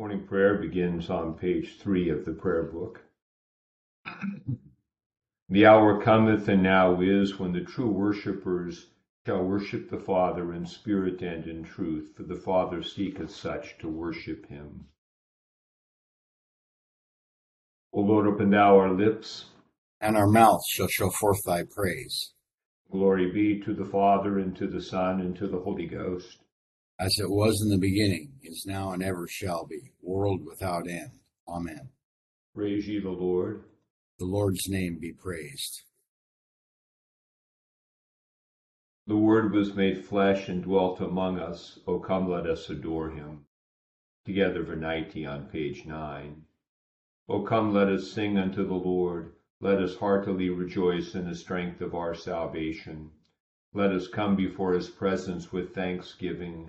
Morning prayer begins on page three of the prayer book. The hour cometh and now is when the true worshippers shall worship the Father in spirit and in truth, for the Father seeketh such to worship him. O Lord, open thou our lips, and our mouths shall show forth thy praise. Glory be to the Father, and to the Son, and to the Holy Ghost as it was in the beginning, is now, and ever shall be, world without end. Amen. Praise ye the Lord. The Lord's name be praised. The Word was made flesh and dwelt among us. O come, let us adore him. Together, Venite on page 9. O come, let us sing unto the Lord. Let us heartily rejoice in the strength of our salvation. Let us come before his presence with thanksgiving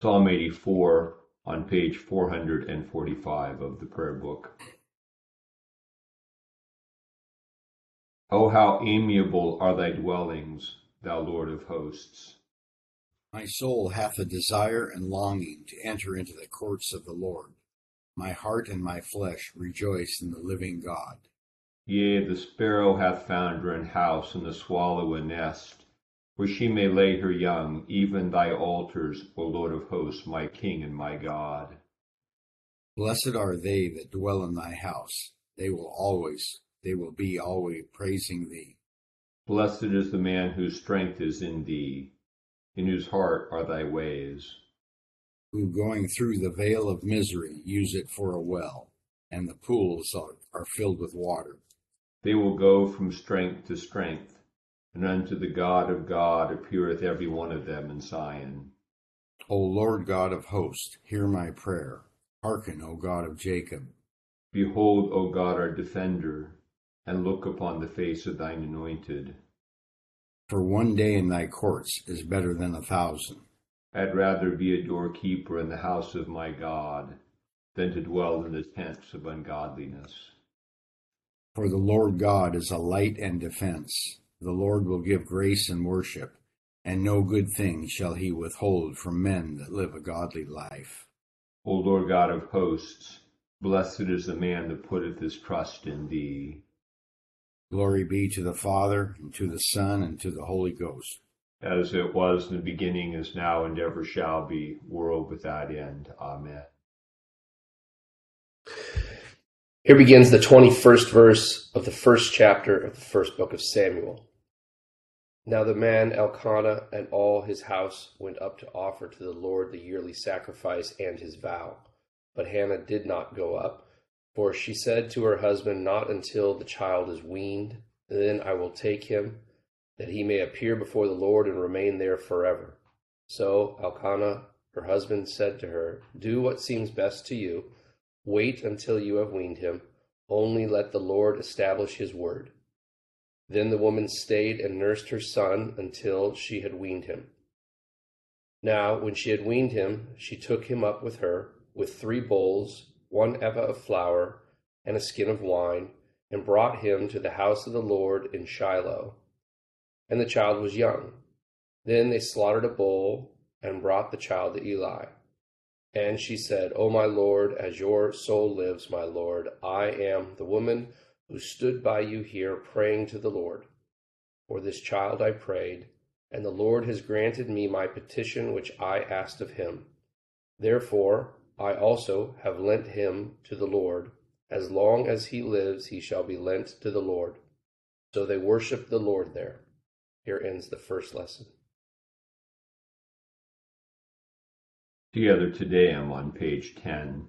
Psalm 84 on page 445 of the prayer book. Oh, how amiable are thy dwellings, thou Lord of hosts! My soul hath a desire and longing to enter into the courts of the Lord. My heart and my flesh rejoice in the living God. Yea, the sparrow hath found her an house, and the swallow a nest where she may lay her young, even thy altars, O Lord of hosts, my King and my God. Blessed are they that dwell in thy house. They will always, they will be always praising thee. Blessed is the man whose strength is in thee, in whose heart are thy ways. Who going through the vale of misery use it for a well, and the pools are, are filled with water. They will go from strength to strength and unto the God of God appeareth every one of them in Zion. O Lord God of hosts, hear my prayer. Hearken, O God of Jacob. Behold, O God, our defender, and look upon the face of thine anointed. For one day in thy courts is better than a thousand. I'd rather be a doorkeeper in the house of my God than to dwell in the tents of ungodliness. For the Lord God is a light and defense. The Lord will give grace and worship, and no good thing shall he withhold from men that live a godly life. O Lord God of hosts, blessed is the man that putteth his trust in thee. Glory be to the Father, and to the Son, and to the Holy Ghost. As it was in the beginning, is now, and ever shall be, world without end. Amen. Here begins the 21st verse of the first chapter of the first book of Samuel. Now the man Elkanah and all his house went up to offer to the Lord the yearly sacrifice and his vow. But Hannah did not go up, for she said to her husband, Not until the child is weaned, then I will take him, that he may appear before the Lord and remain there forever. So Elkanah, her husband, said to her, Do what seems best to you. Wait until you have weaned him. Only let the Lord establish his word. Then the woman stayed and nursed her son until she had weaned him. Now, when she had weaned him, she took him up with her, with three bowls, one ephah of flour, and a skin of wine, and brought him to the house of the Lord in Shiloh. And the child was young. Then they slaughtered a bull, and brought the child to Eli. And she said, O my Lord, as your soul lives, my Lord, I am the woman who stood by you here praying to the Lord. For this child I prayed, and the Lord has granted me my petition which I asked of him. Therefore I also have lent him to the Lord, As long as he lives, he shall be lent to the Lord. So they worshiped the Lord there. Here ends the first lesson. Together Te Deum on page 10.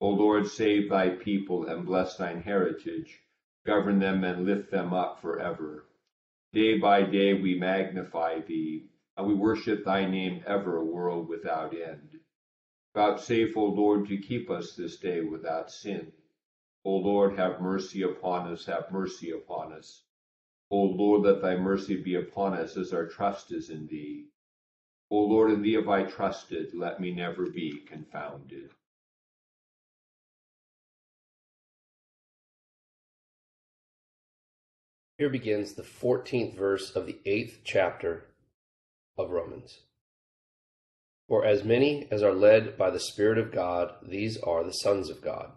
O Lord, save thy people and bless thine heritage. Govern them and lift them up forever. Day by day we magnify thee, and we worship thy name ever, world without end. Vouchsafe, O Lord, to keep us this day without sin. O Lord, have mercy upon us, have mercy upon us. O Lord, let thy mercy be upon us as our trust is in thee. O Lord, in thee have I trusted, let me never be confounded. Here begins the 14th verse of the 8th chapter of Romans. For as many as are led by the Spirit of God, these are the sons of God.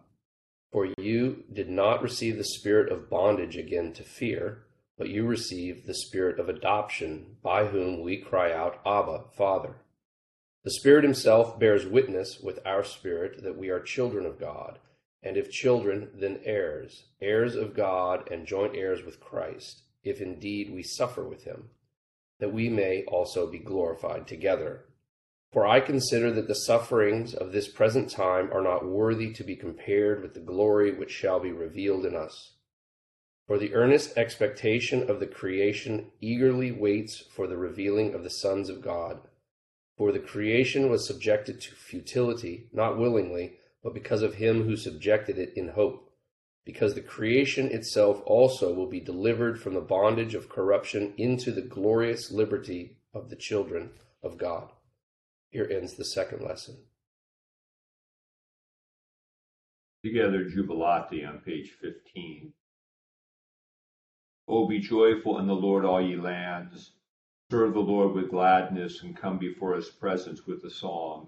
For you did not receive the spirit of bondage again to fear, but you received the spirit of adoption, by whom we cry out, Abba, Father. The Spirit Himself bears witness with our spirit that we are children of God and if children, then heirs, heirs of God and joint heirs with Christ, if indeed we suffer with him, that we may also be glorified together. For I consider that the sufferings of this present time are not worthy to be compared with the glory which shall be revealed in us. For the earnest expectation of the creation eagerly waits for the revealing of the sons of God. For the creation was subjected to futility, not willingly, but because of him who subjected it in hope, because the creation itself also will be delivered from the bondage of corruption into the glorious liberty of the children of God. Here ends the second lesson. Together, Jubilate on page 15. O be joyful in the Lord, all ye lands. Serve the Lord with gladness and come before his presence with a song.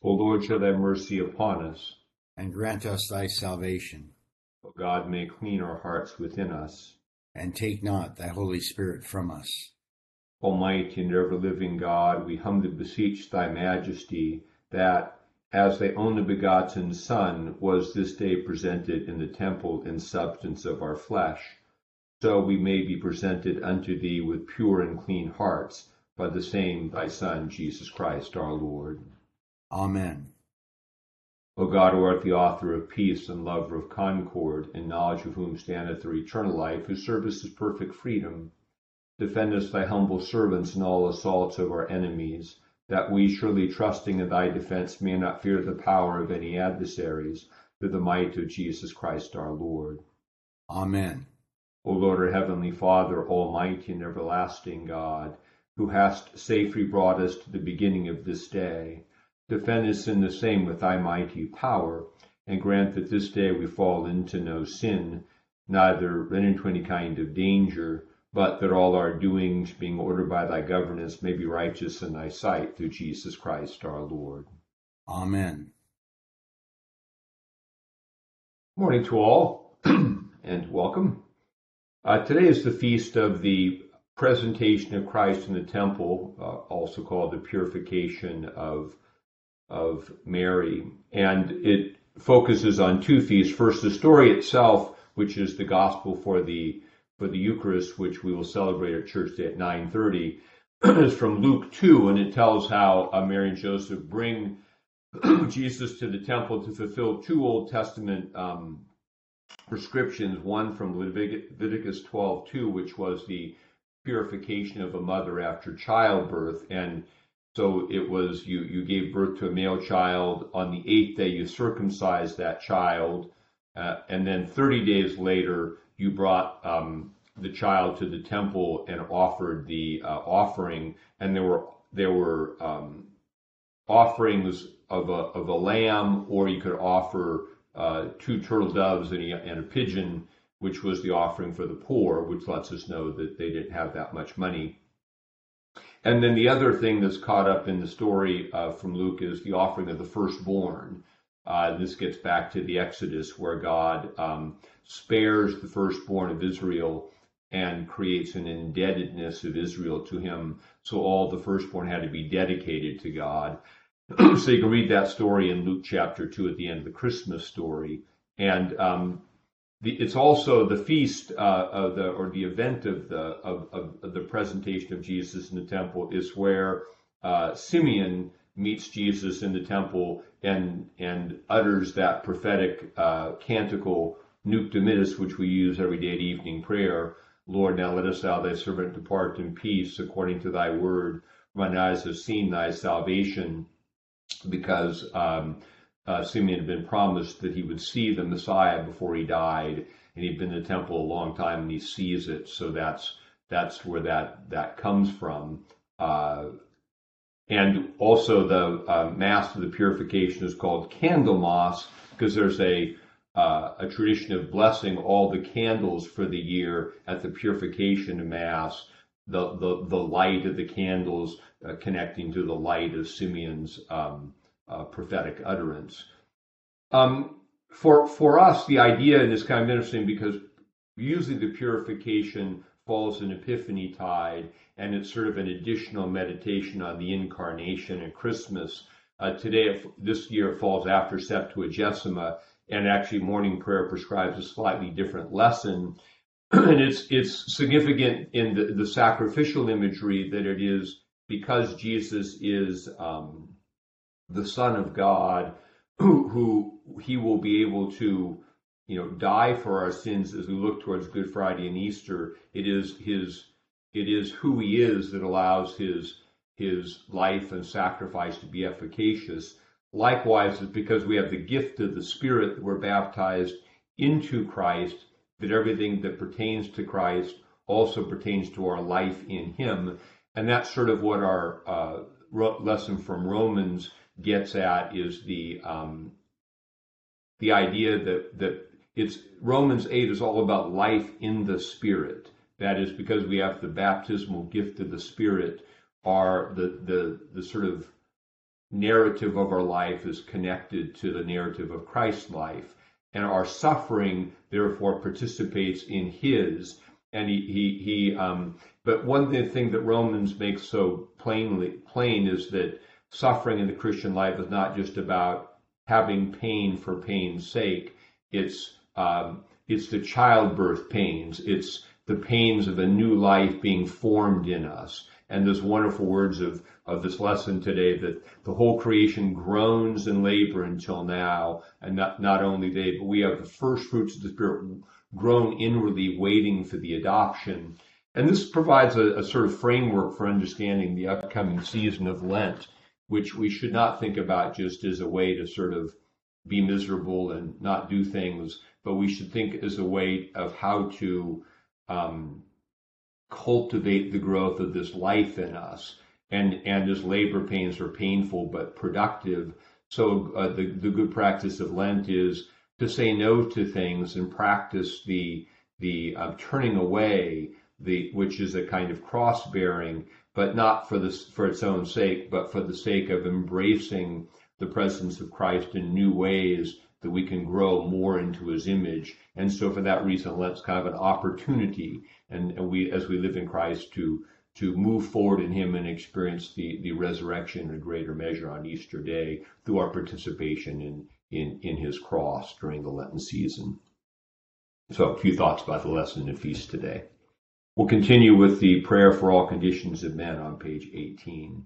O Lord, show thy mercy upon us. And grant us thy salvation. O God, may clean our hearts within us. And take not thy Holy Spirit from us. Almighty and ever living God, we humbly beseech thy majesty that, as thy only begotten Son was this day presented in the temple in substance of our flesh, so we may be presented unto thee with pure and clean hearts by the same thy Son, Jesus Christ our Lord. Amen. O God, who art the author of peace and lover of concord, in knowledge of whom standeth their eternal life, whose service is perfect freedom, defend us, thy humble servants, in all assaults of our enemies, that we, surely trusting in thy defense, may not fear the power of any adversaries, through the might of Jesus Christ our Lord. Amen. O Lord, our heavenly Father, almighty and everlasting God, who hast safely brought us to the beginning of this day, defend us in the same with thy mighty power, and grant that this day we fall into no sin, neither run into any kind of danger, but that all our doings, being ordered by thy governance, may be righteous in thy sight through Jesus Christ our Lord. Amen. Morning to all, and welcome. Uh, today is the feast of the presentation of Christ in the temple, uh, also called the purification of of Mary, and it focuses on two feasts. First, the story itself, which is the gospel for the for the Eucharist, which we will celebrate at church day at 9:30, is from Luke 2, and it tells how uh, Mary and Joseph bring Jesus to the temple to fulfill two Old Testament um, prescriptions. One from Leviticus 12:2, which was the purification of a mother after childbirth, and so it was you you gave birth to a male child. On the eighth day you circumcised that child, uh, and then 30 days later you brought um, the child to the temple and offered the uh, offering, and there were there were um, offerings of a of a lamb, or you could offer uh, two turtle doves and a, and a pigeon, which was the offering for the poor, which lets us know that they didn't have that much money. And then the other thing that's caught up in the story uh, from Luke is the offering of the firstborn. Uh, this gets back to the Exodus, where God um, spares the firstborn of Israel and creates an indebtedness of Israel to him. So all the firstborn had to be dedicated to God. so you can read that story in Luke chapter 2 at the end of the Christmas story. And um, the, it's also the feast uh, of the or the event of the of, of, of, the presentation of Jesus in the temple is where uh, Simeon meets Jesus in the temple and and utters that prophetic uh, canticle Nunc Dimittis, which we use every day at evening prayer. Lord, now let us thou thy servant depart in peace according to thy word. My eyes have seen thy salvation, because um, uh, Simeon had been promised that he would see the Messiah before he died, and he'd been in the temple a long time, and he sees it. So that's that's where that that comes from. Uh, and also the uh, mass of the purification is called Candlemas because there's a uh, a tradition of blessing all the candles for the year at the purification mass. The the the light of the candles uh, connecting to the light of Simeon's um, uh, prophetic utterance. Um, for for us, the idea is kind of interesting because usually the purification falls in Epiphany tide, and it's sort of an additional meditation on the incarnation and Christmas. Uh, today, this year, falls after Septuagesima, and actually, morning prayer prescribes a slightly different lesson. and it's it's significant in the, the sacrificial imagery that it is because Jesus is um, the Son of God, who, who he will be able to you know, die for our sins as we look towards Good Friday and Easter. It is his, it is who he is that allows his his life and sacrifice to be efficacious. Likewise, it's because we have the gift of the Spirit that we're baptized into Christ, that everything that pertains to Christ also pertains to our life in Him. And that's sort of what our uh, lesson from Romans gets at is the um, the idea that that it's Romans 8 is all about life in the Spirit. That is because we have the baptismal gift of the Spirit, are the the the sort of narrative of our life is connected to the narrative of Christ's life, and our suffering therefore participates in His. And he he, he um, but one thing that Romans makes so plainly plain is that suffering in the Christian life is not just about having pain for pain's sake. It's um, it's the childbirth pains. It's the pains of a new life being formed in us. And those wonderful words of, of this lesson today that the whole creation groans in labor until now. And not, not only they, but we have the first fruits of the Spirit grown inwardly, waiting for the adoption. And this provides a, a sort of framework for understanding the upcoming season of Lent, which we should not think about just as a way to sort of be miserable and not do things, but we should think as a way of how to um, cultivate the growth of this life in us. And, and as labor pains are painful but productive, so uh, the, the good practice of Lent is to say no to things and practice the, the uh, turning away, the, which is a kind of cross bearing, but not for, this, for its own sake, but for the sake of embracing the presence of Christ in new ways that we can grow more into his image. And so for that reason, Lent's kind of an opportunity and, and we as we live in Christ to to move forward in him and experience the, the resurrection in a greater measure on Easter Day through our participation in, in, in his cross during the Lenten season. So a few thoughts about the lesson and feast today. We'll continue with the prayer for all conditions of men on page 18.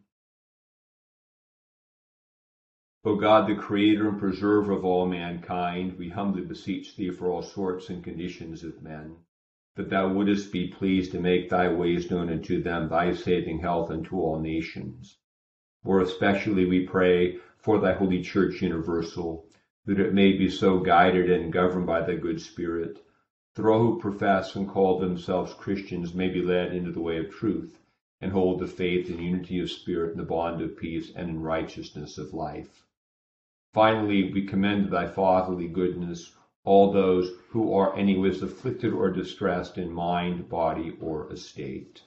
O God, the creator and preserver of all mankind, we humbly beseech thee for all sorts and conditions of men, that thou wouldest be pleased to make thy ways known unto them, thy saving health unto all nations. More especially we pray for thy holy church universal, that it may be so guided and governed by thy good spirit, all who profess and call themselves Christians may be led into the way of truth, and hold the faith in unity of spirit in the bond of peace and in righteousness of life. Finally, we commend to thy fatherly goodness all those who are anyways afflicted or distressed in mind, body, or estate.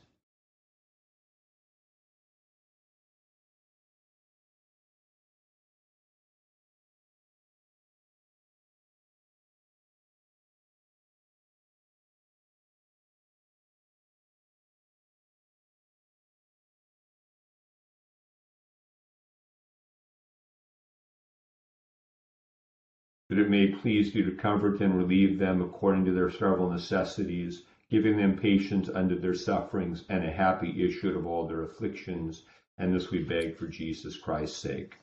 That it may please you to comfort and relieve them according to their several necessities, giving them patience under their sufferings and a happy issue of all their afflictions. And this we beg for Jesus Christ's sake.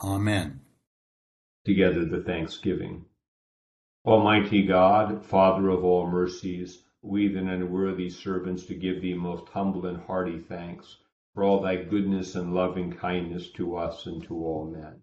Amen. Together the thanksgiving. Almighty God, Father of all mercies, we then unworthy servants to give thee most humble and hearty thanks for all thy goodness and loving kindness to us and to all men.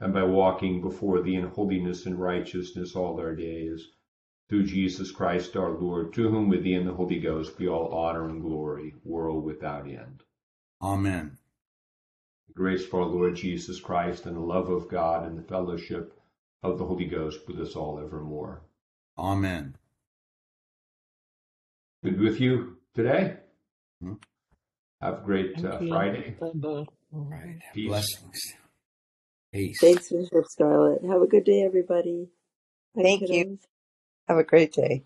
and by walking before thee in holiness and righteousness all our days. Through Jesus Christ our Lord, to whom with thee and the Holy Ghost be all honor and glory, world without end. Amen. The grace of our Lord Jesus Christ and the love of God and the fellowship of the Holy Ghost with us all evermore. Amen. Good with you today. Hmm. Have a great uh, Friday. Bye-bye. Right. Peace. Blessings. Peace. Thanks, Bishop Scarlett. Have a good day, everybody. Bye, Thank you. kiddos. Have a great day.